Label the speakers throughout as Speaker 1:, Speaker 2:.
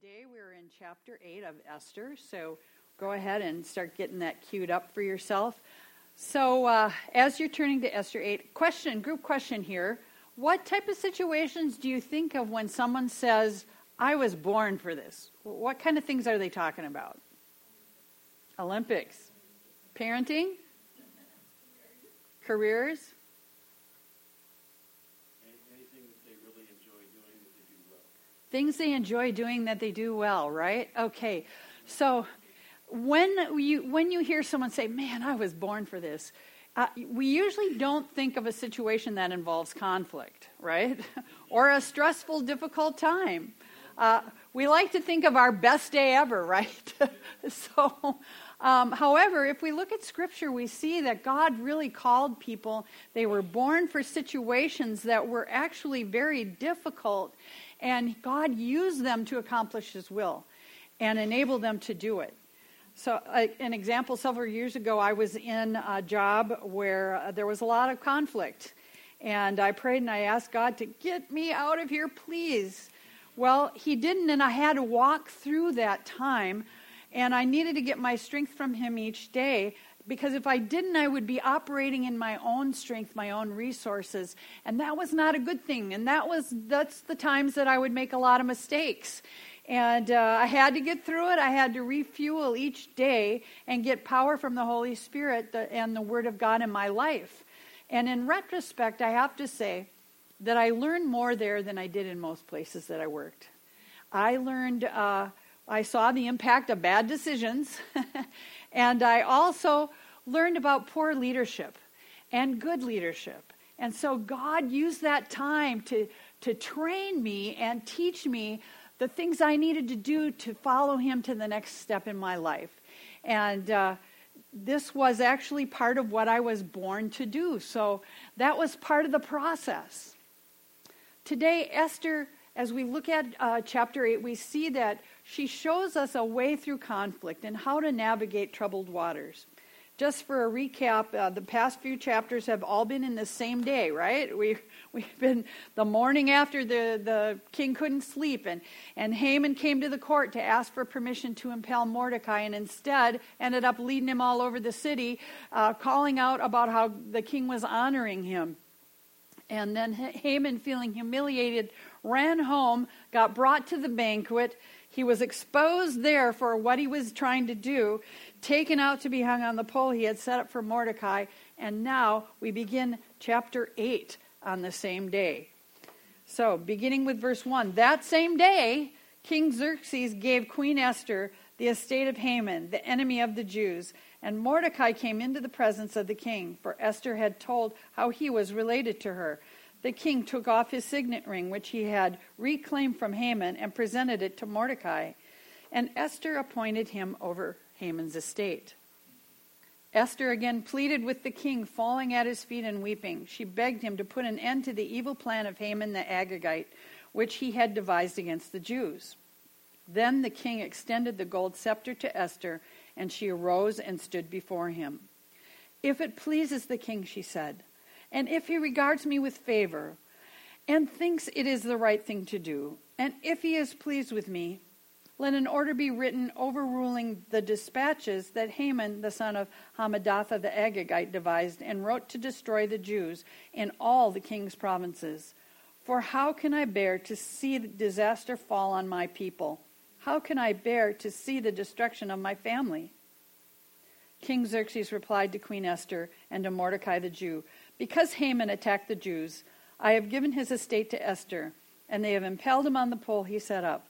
Speaker 1: Today we're in chapter 8 of Esther, so go ahead and start getting that queued up for yourself. So, uh, as you're turning to Esther 8, question, group question here. What type of situations do you think of when someone says, I was born for this? What kind of things are they talking about? Olympics, parenting, careers, things they enjoy doing that they do well, right? Okay. So when you when you hear someone say, "Man, I was born for this," uh, we usually don't think of a situation that involves conflict, right? or a stressful, difficult time. Uh, we like to think of our best day ever, right? so, um, however, if we look at Scripture, we see that God really called people. They were born for situations that were actually very difficult, and God used them to accomplish His will and enable them to do it. So, uh, an example several years ago, I was in a job where uh, there was a lot of conflict. And I prayed and I asked God to get me out of here, please. Well, He didn't, and I had to walk through that time. And I needed to get my strength from Him each day because if I didn't, I would be operating in my own strength, my own resources, and that was not a good thing. And that was that's the times that I would make a lot of mistakes. And uh, I had to get through it. I had to refuel each day and get power from the Holy Spirit and the Word of God in my life. And in retrospect, I have to say that I learned more there than I did in most places that I worked. I learned, uh, I saw the impact of bad decisions, and I also learned about poor leadership and good leadership. And so God used that time to, to train me and teach me the things I needed to do to follow Him to the next step in my life. And uh, this was actually part of what I was born to do. So that was part of the process. Today, Esther, as we look at uh, chapter 8, we see that she shows us a way through conflict and how to navigate troubled waters. Just for a recap, uh, the past few chapters have all been in the same day, right? We, we've been the morning after the, the king couldn't sleep, and, and Haman came to the court to ask for permission to impale Mordecai, and instead ended up leading him all over the city, uh, calling out about how the king was honoring him. And then Haman, feeling humiliated, ran home, got brought to the banquet. He was exposed there for what he was trying to do, taken out to be hung on the pole he had set up for Mordecai. And now we begin chapter 8 on the same day. So, beginning with verse 1 That same day, King Xerxes gave Queen Esther the estate of Haman, the enemy of the Jews. And Mordecai came into the presence of the king, for Esther had told how he was related to her. The king took off his signet ring, which he had reclaimed from Haman, and presented it to Mordecai. And Esther appointed him over Haman's estate. Esther again pleaded with the king, falling at his feet and weeping. She begged him to put an end to the evil plan of Haman the Agagite, which he had devised against the Jews. Then the king extended the gold scepter to Esther, and she arose and stood before him. If it pleases the king, she said, and if he regards me with favor, and thinks it is the right thing to do, and if he is pleased with me, let an order be written overruling the dispatches that Haman, the son of Hammedatha the Agagite, devised and wrote to destroy the Jews in all the king's provinces. For how can I bear to see the disaster fall on my people? How can I bear to see the destruction of my family? King Xerxes replied to Queen Esther and to Mordecai the Jew Because Haman attacked the Jews, I have given his estate to Esther, and they have impaled him on the pole he set up.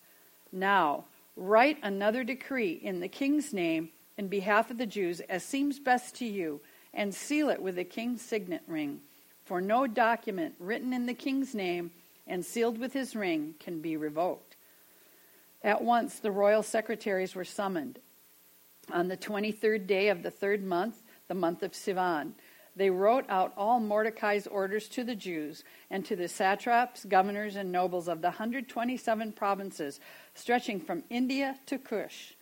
Speaker 1: Now, Write another decree in the king's name in behalf of the Jews as seems best to you, and seal it with the king's signet ring. For no document written in the king's name and sealed with his ring can be revoked. At once the royal secretaries were summoned. On the 23rd day of the third month, the month of Sivan, they wrote out all Mordecai's orders to the Jews and to the satraps, governors, and nobles of the 127 provinces stretching from India to Cush.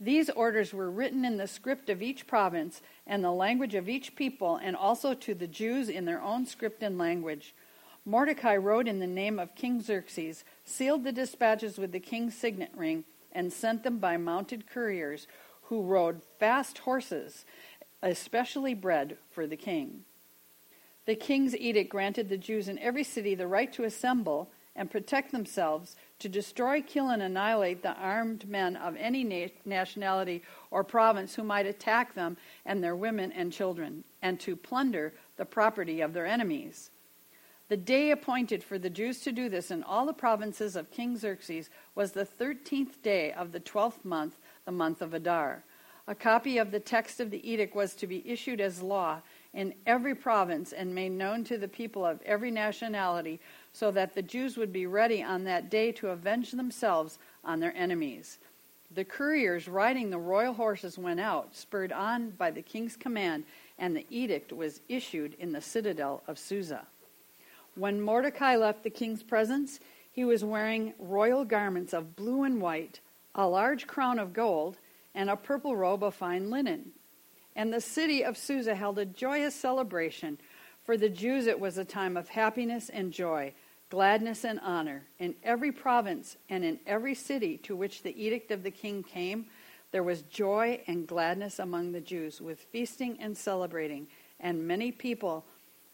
Speaker 1: These orders were written in the script of each province and the language of each people, and also to the Jews in their own script and language. Mordecai wrote in the name of King Xerxes, sealed the dispatches with the king's signet ring, and sent them by mounted couriers who rode fast horses, especially bred for the king. The king's edict granted the Jews in every city the right to assemble and protect themselves, to destroy, kill, and annihilate the armed men of any na- nationality or province who might attack them and their women and children, and to plunder the property of their enemies. The day appointed for the Jews to do this in all the provinces of King Xerxes was the thirteenth day of the twelfth month, the month of Adar. A copy of the text of the edict was to be issued as law in every province and made known to the people of every nationality, so that the Jews would be ready on that day to avenge themselves on their enemies. The couriers riding the royal horses went out, spurred on by the king's command, and the edict was issued in the citadel of Susa. When Mordecai left the king's presence, he was wearing royal garments of blue and white, a large crown of gold, and a purple robe of fine linen. And the city of Susa held a joyous celebration. For the Jews, it was a time of happiness and joy, gladness and honor. In every province and in every city to which the edict of the king came, there was joy and gladness among the Jews, with feasting and celebrating. And many people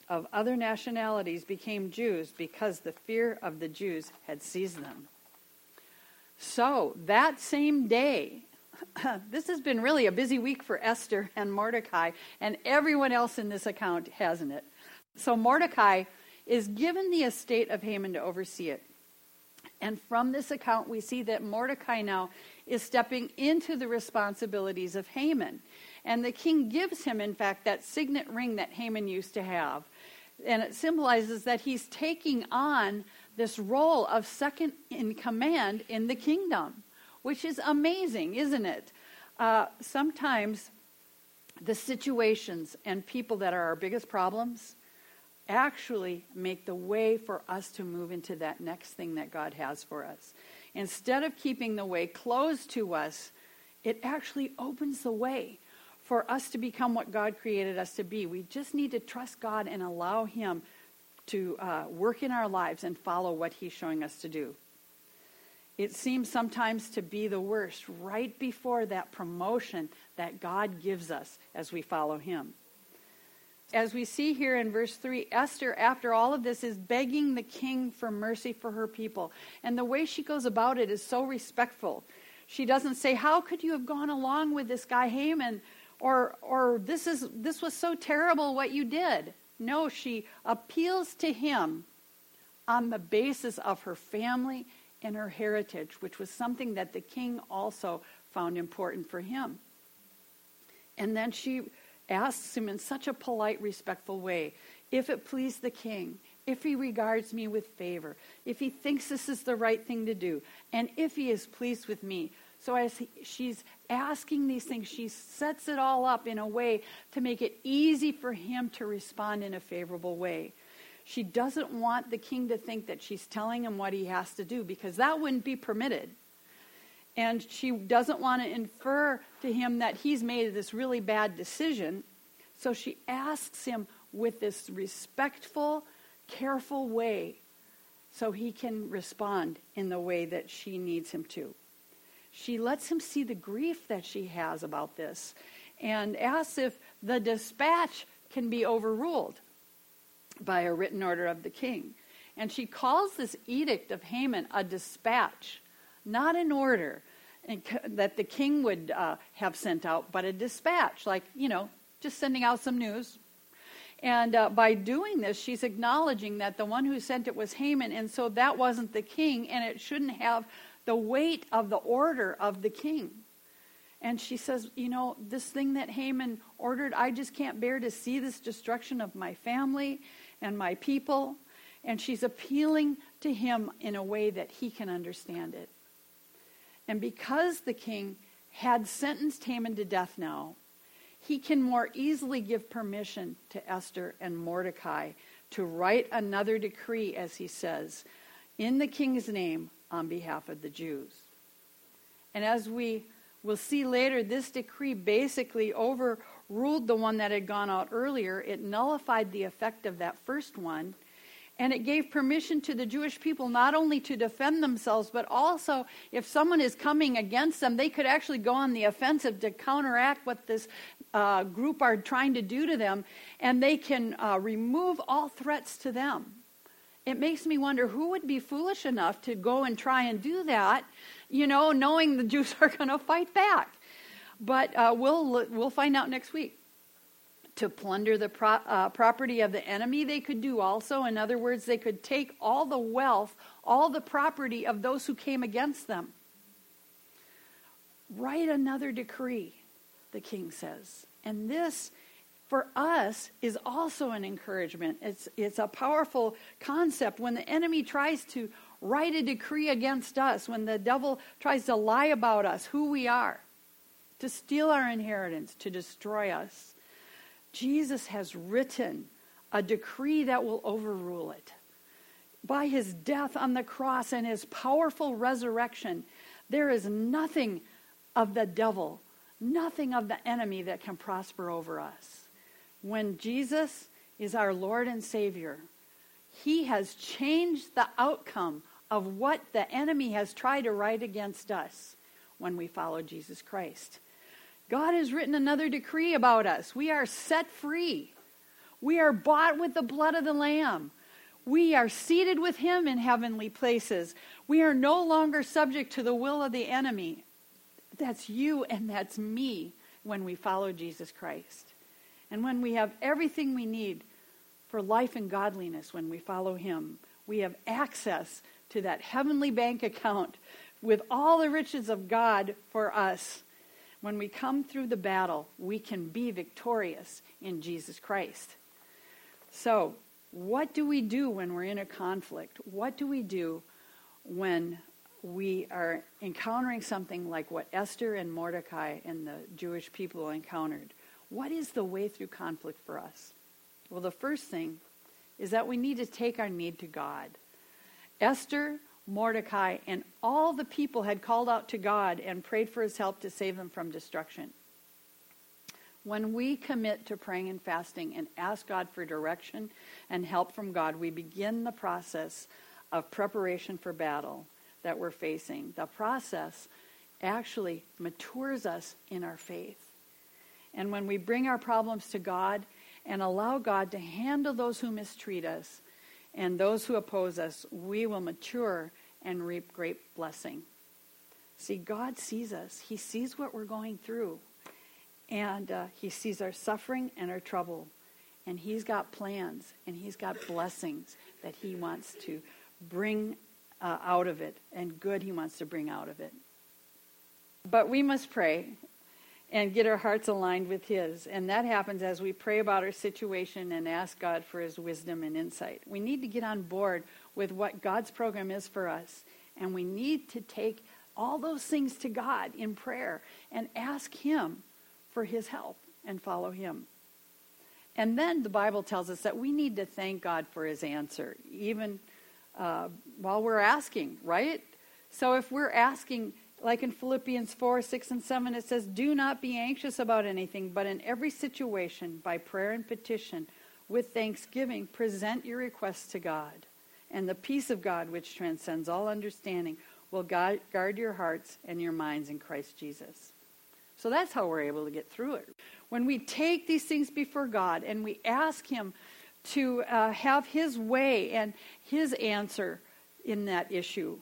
Speaker 1: of other nationalities became Jews because the fear of the Jews had seized them. So, that same day, this has been really a busy week for Esther and Mordecai and everyone else in this account, hasn't it? So Mordecai is given the estate of Haman to oversee it. And from this account, we see that Mordecai now is stepping into the responsibilities of Haman. And the king gives him, in fact, that signet ring that Haman used to have. And it symbolizes that he's taking on this role of second in command in the kingdom which is amazing, isn't it? Uh, sometimes the situations and people that are our biggest problems actually make the way for us to move into that next thing that God has for us. Instead of keeping the way closed to us, it actually opens the way for us to become what God created us to be. We just need to trust God and allow Him to uh, work in our lives and follow what He's showing us to do. It seems sometimes to be the worst right before that promotion that God gives us as we follow Him. As we see here in verse 3, Esther, after all of this, is begging the king for mercy for her people. And the way she goes about it is so respectful. She doesn't say, How could you have gone along with this guy Haman? Or, or this, is, this was so terrible what you did. No, she appeals to him on the basis of her family and her heritage, which was something that the king also found important for him. And then she asks him in such a polite, respectful way if it please the king, if he regards me with favor, if he thinks this is the right thing to do, and if he is pleased with me. So as he, she's asking these things, she sets it all up in a way to make it easy for him to respond in a favorable way. She doesn't want the king to think that she's telling him what he has to do because that wouldn't be permitted. And she doesn't want to infer to him that he's made this really bad decision. So she asks him with this respectful, careful way so he can respond in the way that she needs him to. She lets him see the grief that she has about this and asks if the dispatch can be overruled by a written order of the king. And she calls this edict of Haman a dispatch, not an order that the king would uh, have sent out, but a dispatch, like, you know, just sending out some news. And uh, by doing this, she's acknowledging that the one who sent it was Haman, and so that wasn't the king, and it shouldn't have the weight of the order of the king. And she says, You know, this thing that Haman ordered, I just can't bear to see this destruction of my family and my people. And she's appealing to him in a way that he can understand it. And because the king had sentenced Haman to death now, he can more easily give permission to Esther and Mordecai to write another decree, as he says, in the king's name on behalf of the Jews. And as we will see later, this decree basically over ruled the one that had gone out earlier. It nullified the effect of that first one. And it gave permission to the Jewish people not only to defend themselves, but also if someone is coming against them, they could actually go on the offensive to counteract what this uh, group are trying to do to them, and they can uh, remove all threats to them. It makes me wonder who would be foolish enough to go and try and do that, you know, knowing the Jews are going to fight back. But uh, we'll, we'll find out next week to plunder the pro- uh, property of the enemy, they could do also. In other words, they could take all the wealth, all the property of those who came against them. Write another decree, the king says. And this, for us, is also an encouragement. It's, it's a powerful concept. When the enemy tries to write a decree against us, when the devil tries to lie about us, who we are, to steal our inheritance, to destroy us Jesus has written a decree that will overrule it. By his death on the cross and his powerful resurrection, there is nothing of the devil, nothing of the enemy that can prosper over us. When Jesus is our Lord and Savior, he has changed the outcome of what the enemy has tried to write against us when we follow Jesus Christ. God has written another decree about us. We are set free. We are bought with the blood of the Lamb. We are seated with Him in heavenly places. We are no longer subject to the will of the enemy. That's you and that's me when we follow Jesus Christ. And when we have everything we need for life and godliness when we follow Him, we have access to that heavenly bank account with all the riches of God for us when we come through the battle, we can be victorious in Jesus Christ. So, what do we do when we're in a conflict? What do we do when we are encountering something like what Esther and Mordecai and the Jewish people encountered? What is the way through conflict for us? Well, the first thing is that we need to take our need to God. Esther Mordecai, and all the people had called out to God and prayed for his help to save them from destruction. When we commit to praying and fasting and ask God for direction and help from God, we begin the process of preparation for battle that we're facing. The process actually matures us in our faith. And when we bring our problems to God and allow God to handle those who mistreat us and those who oppose us, we will mature and reap great blessing. See, God sees us. He sees what we're going through. And uh, He sees our suffering and our trouble. And He's got plans and He's got blessings that He wants to bring uh, out of it, and good He wants to bring out of it. But we must pray and get our hearts aligned with His. And that happens as we pray about our situation and ask God for His wisdom and insight. We need to get on board with what God's program is for us. And we need to take all those things to God in prayer and ask Him for His help and follow Him. And then the Bible tells us that we need to thank God for His answer, even uh, while we're asking, right? So if we're asking, like in Philippians 4 6 and 7, it says, Do not be anxious about anything, but in every situation, by prayer and petition, with thanksgiving, present your requests to God and the peace of God, which transcends all understanding, will guard, your hearts and your minds in Christ Jesus. So that's how we're able to get through it. When we take these things before God and we ask Him to uh, have His way and His answer in that issue,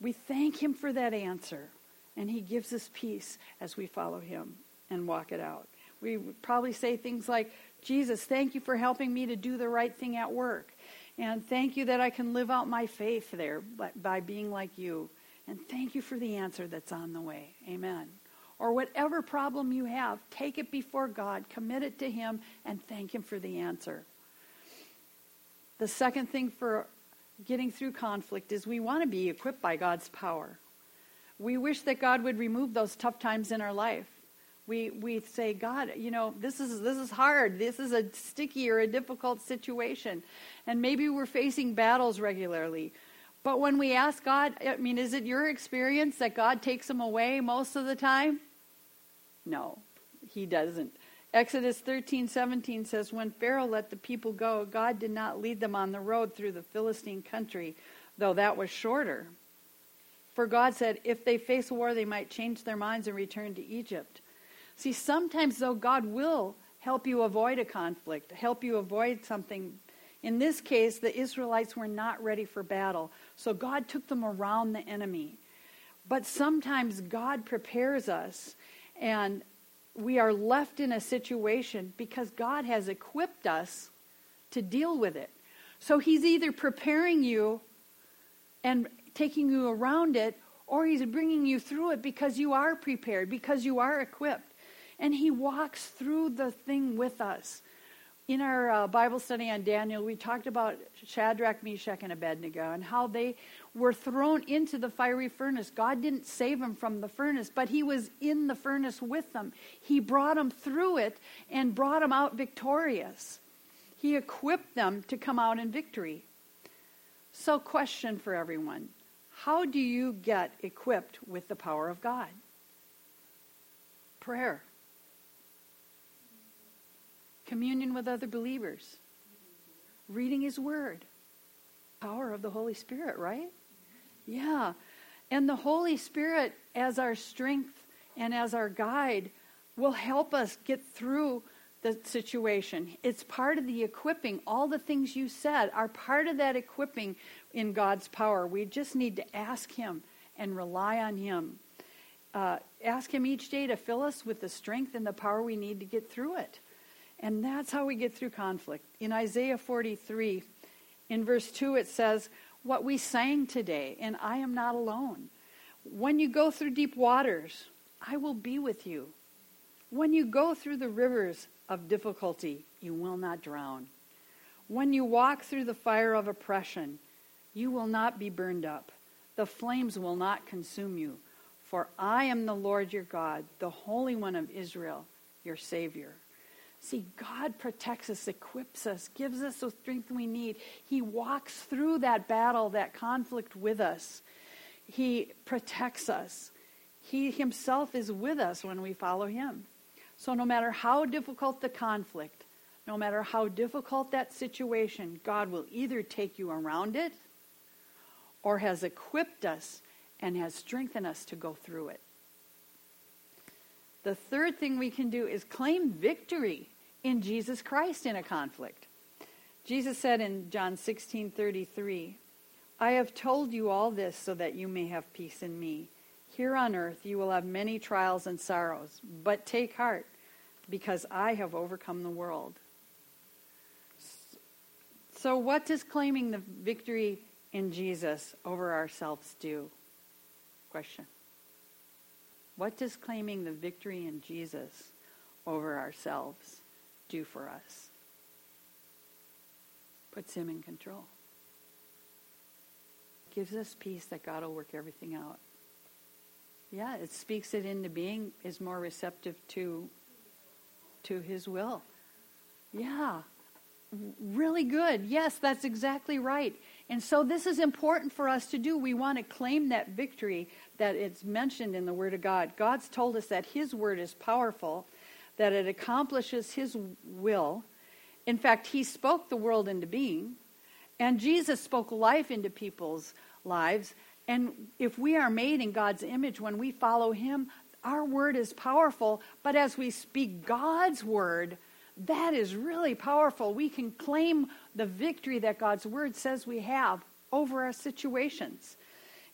Speaker 1: we thank Him for that answer. And He gives us peace as we follow Him and walk it out. We probably say things like, Jesus, thank you for helping me to do the right thing at work. And thank you that I can live out my faith there by, being like you. And thank you for the answer that's on the way. Amen. Or whatever problem you have, take it before God, commit it to Him, and thank Him for the answer. The second thing for getting through conflict is we want to be equipped by God's power. We wish that God would remove those tough times in our life. We, we say, God, you know, this is, this is hard. This is a sticky or a difficult situation. And maybe we're facing battles regularly. But when we ask God, I mean, is it your experience that God takes them away most of the time? No, He doesn't. Exodus 13, 17 says, When Pharaoh let the people go, God did not lead them on the road through the Philistine country, though that was shorter. For God said, if they face war, they might change their minds and return to Egypt. See, sometimes, though, God will help you avoid a conflict, help you avoid something. In this case, the Israelites were not ready for battle, so God took them around the enemy. But sometimes God prepares us, and we are left in a situation because God has equipped us to deal with it. So He's either preparing you and taking you around it, or He's bringing you through it because you are prepared, because you are equipped. And He walks through the thing with us. In our uh, Bible study on Daniel, we talked about Shadrach, Meshach, and Abednego and how they were thrown into the fiery furnace. God didn't save them from the furnace, but He was in the furnace with them. He brought them through it and brought them out victorious. He equipped them to come out in victory. So, question for everyone how do you get equipped with the power of God? Prayer, communion with other believers, reading His Word, power of the Holy Spirit, right? Yeah. And the Holy Spirit, as our strength and as our guide, will help us get through the situation. It's part of the equipping. All the things you said are part of that equipping in God's power. We just need to ask Him and rely on Him. Uh, ask Him each day to fill us with the strength and the power we need to get through it. And that's how we get through conflict. In Isaiah 43, in verse 2, it says, What we sang today, and I am not alone. When you go through deep waters, I will be with you. When you go through the rivers of difficulty, you will not drown. When you walk through the fire of oppression, you will not be burned up. The flames will not consume you. For I am the Lord your God, the Holy One of Israel, your Savior. See, God protects us, equips us, gives us the strength we need. He walks through that battle, that conflict with us. He protects us. He himself is with us when we follow him. So, no matter how difficult the conflict, no matter how difficult that situation, God will either take you around it or has equipped us and has strengthened us to go through it. The third thing we can do is claim victory in Jesus Christ in a conflict. Jesus said in John 16:33, "I have told you all this so that you may have peace in me. Here on earth you will have many trials and sorrows, but take heart, because I have overcome the world." So what does claiming the victory in Jesus over ourselves do? Question. What does claiming the victory in Jesus over ourselves do for us? Puts him in control. Gives us peace that God will work everything out. Yeah, it speaks it into being, is more receptive to to his will. Yeah. Really good. Yes, that's exactly right. And so this is important for us to do. We want to claim that victory that it's mentioned in the Word of God. God's told us that His Word is powerful, that it accomplishes His will. In fact, He spoke the world into being, and Jesus spoke life into people's lives. And if we are made in God's image, when we follow Him, our word is powerful. But as we speak God's word, that is really powerful. We can claim the victory that God's word says we have over our situations.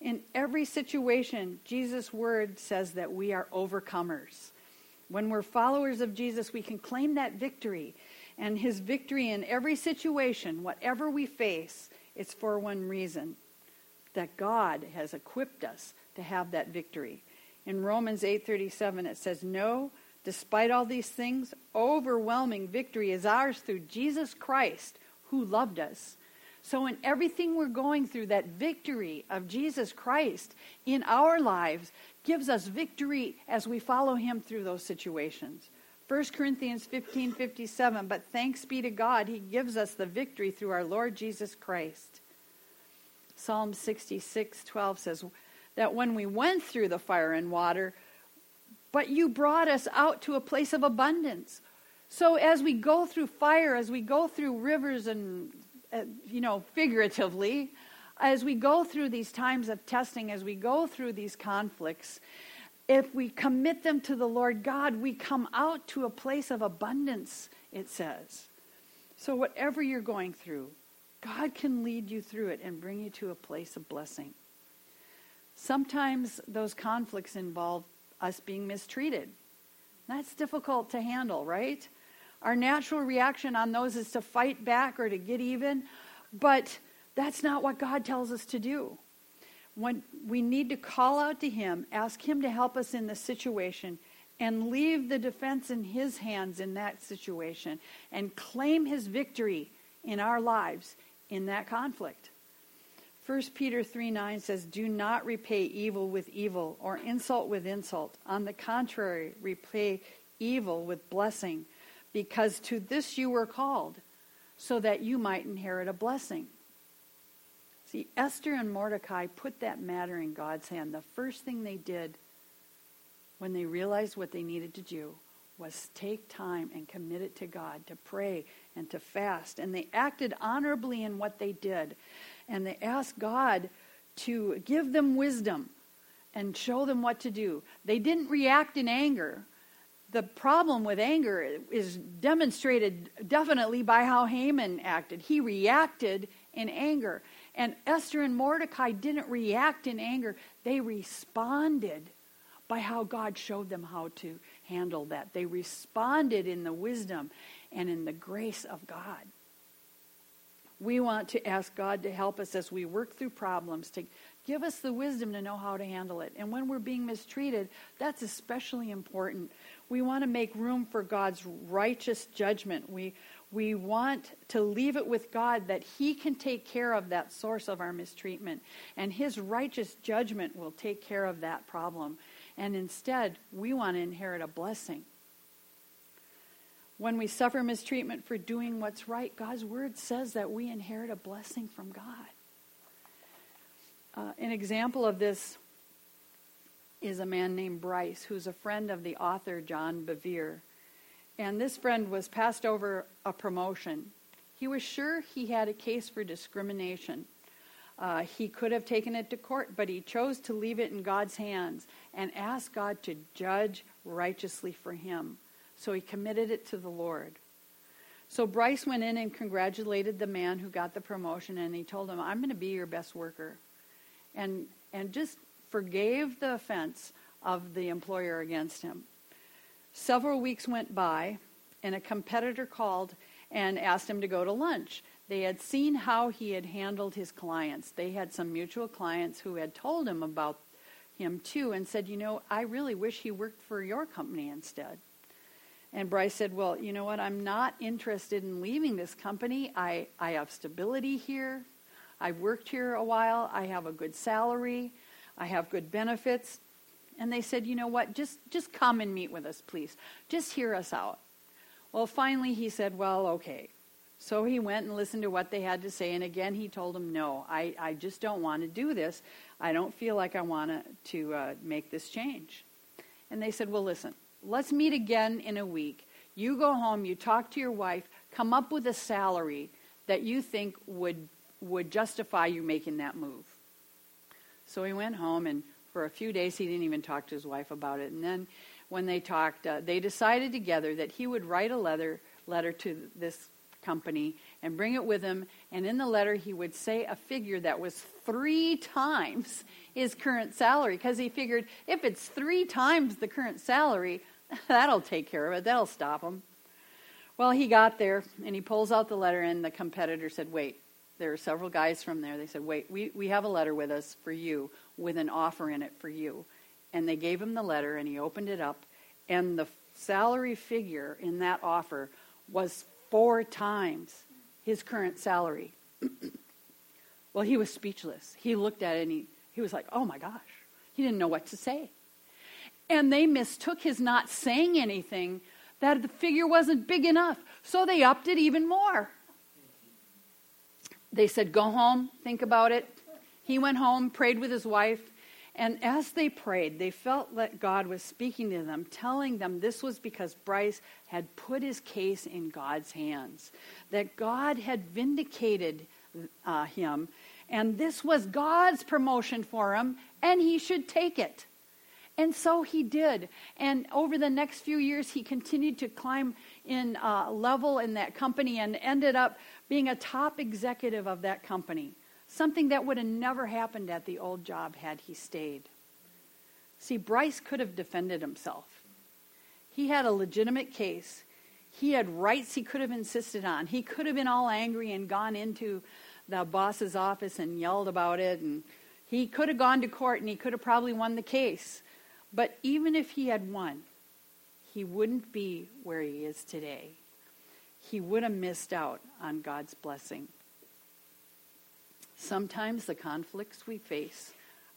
Speaker 1: In every situation, Jesus' word says that we are overcomers. When we're followers of Jesus, we can claim that victory. And his victory in every situation, whatever we face, it's for one reason that God has equipped us to have that victory. In Romans 8:37 it says, "No, Despite all these things, overwhelming victory is ours through Jesus Christ who loved us. So, in everything we're going through, that victory of Jesus Christ in our lives gives us victory as we follow him through those situations. 1 Corinthians 15 57, but thanks be to God, he gives us the victory through our Lord Jesus Christ. Psalm 66 12 says that when we went through the fire and water, but you brought us out to a place of abundance. So as we go through fire, as we go through rivers and, uh, you know, figuratively, as we go through these times of testing, as we go through these conflicts, if we commit them to the Lord God, we come out to a place of abundance, it says. So, whatever you're going through, God can lead you through it and bring you to a place of blessing. Sometimes those conflicts involve us being mistreated. That's difficult to handle, right? Our natural reaction on those is to fight back or to get even, but that's not what God tells us to do. When we need to call out to Him, ask Him to help us in the situation, and leave the defense in His hands in that situation, and claim His victory in our lives in that conflict. 1 Peter 3 9 says, Do not repay evil with evil or insult with insult. On the contrary, repay evil with blessing, because to this you were called, so that you might inherit a blessing. See, Esther and Mordecai put that matter in God's hand. The first thing they did when they realized what they needed to do was take time and commit it to God, to pray and to fast. And they acted honorably in what they did. And they asked God to give them wisdom and show them what to do. They didn't react in anger. The problem with anger is demonstrated definitely by how Haman acted. He reacted in anger. And Esther and Mordecai didn't react in anger, they responded by how God showed them how to handle that. They responded in the wisdom and in the grace of God. We want to ask God to help us as we work through problems, to give us the wisdom to know how to handle it. And when we're being mistreated, that's especially important. We want to make room for God's righteous judgment. We, we want to leave it with God that He can take care of that source of our mistreatment, and His righteous judgment will take care of that problem. And instead, we want to inherit a blessing. When we suffer mistreatment for doing what's right, God's word says that we inherit a blessing from God. Uh, an example of this is a man named Bryce, who's a friend of the author John Bevere. And this friend was passed over a promotion. He was sure he had a case for discrimination. Uh, he could have taken it to court, but he chose to leave it in God's hands and ask God to judge righteously for him. So he committed it to the Lord. So Bryce went in and congratulated the man who got the promotion, and he told him, I'm going to be your best worker. And, and just forgave the offense of the employer against him. Several weeks went by, and a competitor called and asked him to go to lunch. They had seen how he had handled his clients. They had some mutual clients who had told him about him too and said, You know, I really wish he worked for your company instead. And Bryce said, Well, you know what? I'm not interested in leaving this company. I, I have stability here. I've worked here a while. I have a good salary. I have good benefits. And they said, you know what, just, just come and meet with us, please. Just hear us out. Well, finally he said, well, okay. So he went and listened to what they had to say. And again, he told them, no, I, I just don't want to do this. I don't feel like I want to, to uh, make this change. And they said, well, listen, let's meet again in a week. You go home, you talk to your wife, come up with a salary that you think would, would justify you making that move. So he went home and for a few days, he didn't even talk to his wife about it. And then when they talked, uh, they decided together that he would write a letter, letter to this company and bring it with him. And in the letter, he would say a figure that was three times his current salary because he figured if it's three times the current salary, that'll take care of it, that'll stop him. Well, he got there and he pulls out the letter, and the competitor said, Wait, there are several guys from there. They said, Wait, we, we have a letter with us for you with an offer in it for you. And they gave him the letter, and he opened it up, and the salary figure in that offer was four times his current salary. well, he was speechless. He looked at it and he, he was like, oh my gosh. He didn't know what to say. And they mistook his not saying anything that the figure wasn't big enough. So they upped it even more. They said, go home, think about it. He went home, prayed with his wife, And as they prayed, they felt that God was speaking to them, telling them this was because Bryce had put his case in God's hands, that God had vindicated uh, him, and this was God's promotion for him, and he should take it. And so he did. And over the next few years, he continued to climb in uh, level in that company and ended up being a top executive of that company. Something that would have never happened at the old job had he stayed. See, Bryce could have defended himself. He had a legitimate case. He had rights he could have insisted on. He could have been all angry and gone into the boss's office and yelled about it. And he could have gone to court and he could have probably won the case. But even if he had won, he wouldn't be where he is today. He would have missed out on God's blessing. Sometimes the conflicts we face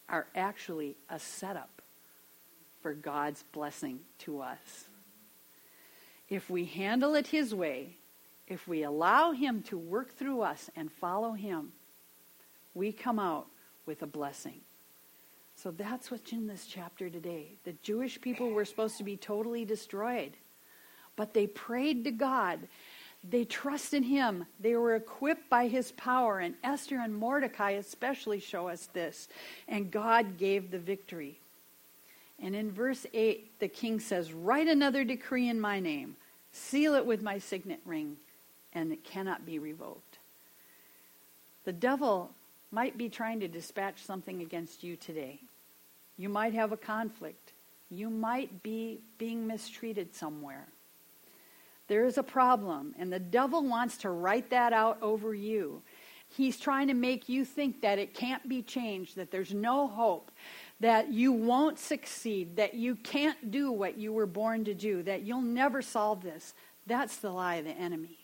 Speaker 1: are actually a setup for God's blessing to us. If we handle it His way, if we allow Him to work through us and follow Him, we come out with a blessing. So that's what's in this chapter today. The Jewish people were supposed to be totally destroyed, but they prayed to God they trusted him. They were equipped by his power. And Esther and Mordecai especially show us this. And God gave the victory. And in verse 8, the king says, Write another decree in my name, seal it with my signet ring, and it cannot be revoked. The devil might be trying to dispatch something against you today. You might have a conflict. You might be being mistreated somewhere. There is a problem, and the devil wants to write that out over you. He's trying to make you think that it can't be changed, that there's no hope, that you won't succeed, that you can't do what you were born to do, that you'll never solve this. That's the lie of the enemy.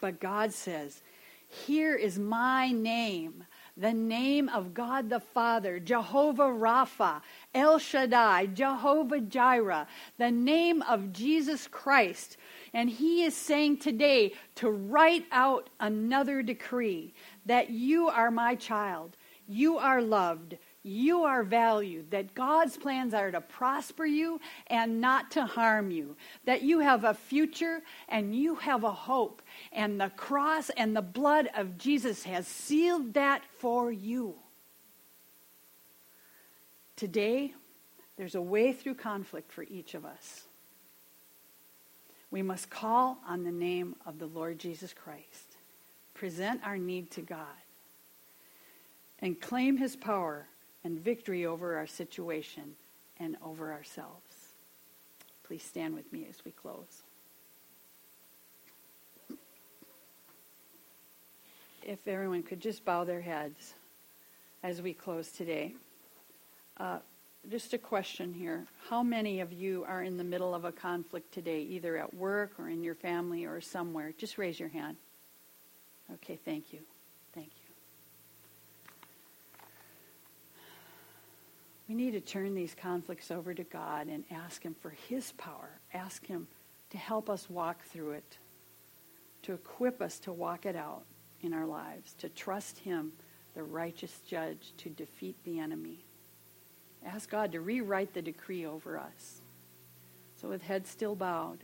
Speaker 1: But God says, Here is my name, the name of God the Father, Jehovah Rapha, El Shaddai, Jehovah Jireh, the name of Jesus Christ, and he is saying today to write out another decree that you are my child, you are loved, you are valued, that God's plans are to prosper you and not to harm you, that you have a future and you have a hope, and the cross and the blood of Jesus has sealed that for you. Today, there's a way through conflict for each of us. We must call on the name of the Lord Jesus Christ, present our need to God, and claim his power and victory over our situation and over ourselves. Please stand with me as we close. If everyone could just bow their heads as we close today. Uh, just a question here. How many of you are in the middle of a conflict today, either at work or in your family or somewhere? Just raise your hand. Okay, thank you. Thank you. We need to turn these conflicts over to God and ask Him for His power. Ask Him to help us walk through it, to equip us to walk it out in our lives, to trust Him, the righteous judge, to defeat the enemy. Ask God to rewrite the decree over us. So, with head still bowed,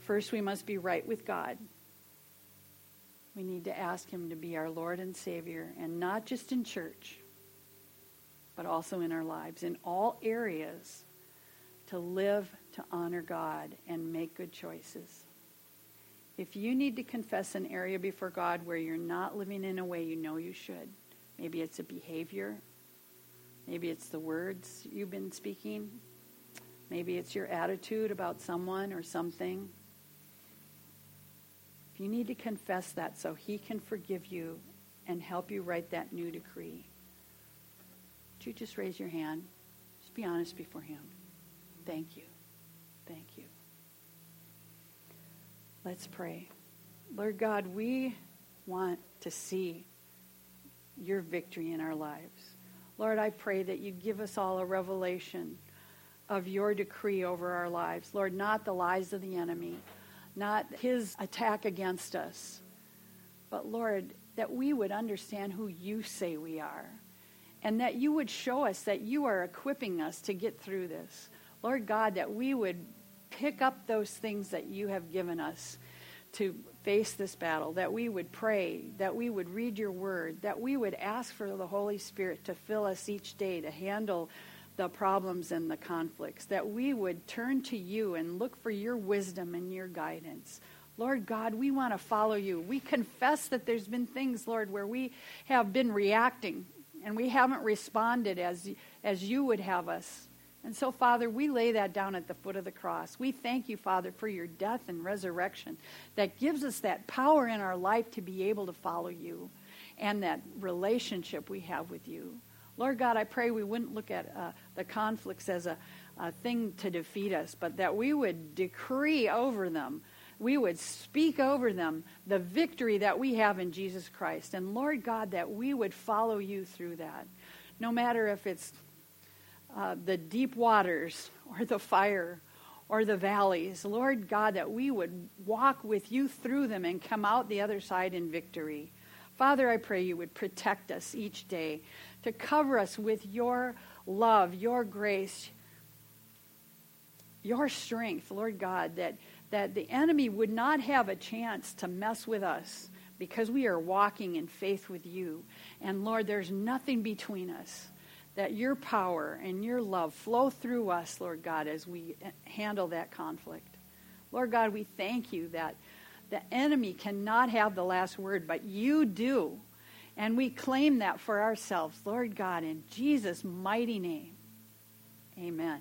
Speaker 1: first we must be right with God. We need to ask Him to be our Lord and Savior, and not just in church, but also in our lives, in all areas, to live to honor God and make good choices. If you need to confess an area before God where you're not living in a way you know you should, maybe it's a behavior, Maybe it's the words you've been speaking. Maybe it's your attitude about someone or something. You need to confess that so he can forgive you and help you write that new decree, would you just raise your hand? Just be honest before him. Thank you. Thank you. Let's pray. Lord God, we want to see your victory in our lives. Lord, I pray that you give us all a revelation of your decree over our lives. Lord, not the lies of the enemy, not his attack against us, but Lord, that we would understand who you say we are and that you would show us that you are equipping us to get through this. Lord God, that we would pick up those things that you have given us to face this battle, that we would pray, that we would read your word, that we would ask for the Holy Spirit to fill us each day to handle the problems and the conflicts, that we would turn to you and look for your wisdom and your guidance. Lord God, we want to follow you. We confess that there's been things, Lord, where we have been reacting and we haven't responded as, as you would have us. And so, Father, we lay that down at the foot of the cross. We thank you, Father, for your death and resurrection that gives us that power in our life to be able to follow you and that relationship we have with you. Lord God, I pray we wouldn't look at uh, the conflicts as a, a thing to defeat us, but that we would decree over them we would speak over them the victory that we have in Jesus Christ. And Lord God, that we would follow you through that. No matter if it's uh, the deep waters or the fire or the valleys, Lord God, that we would walk with you through them and come out the other side in victory. Father, I pray you would protect us each day, to cover us with your love, your grace, your strength, Lord God, that that the enemy would not have a chance to mess with us because we are walking in faith with you. And Lord, there's nothing between us. That your power and your love flow through us, Lord God, as we uh, handle that conflict. Lord God, we thank you that the enemy cannot have the last word, but you do. And we claim that for ourselves, Lord God, in Jesus' mighty name. Amen.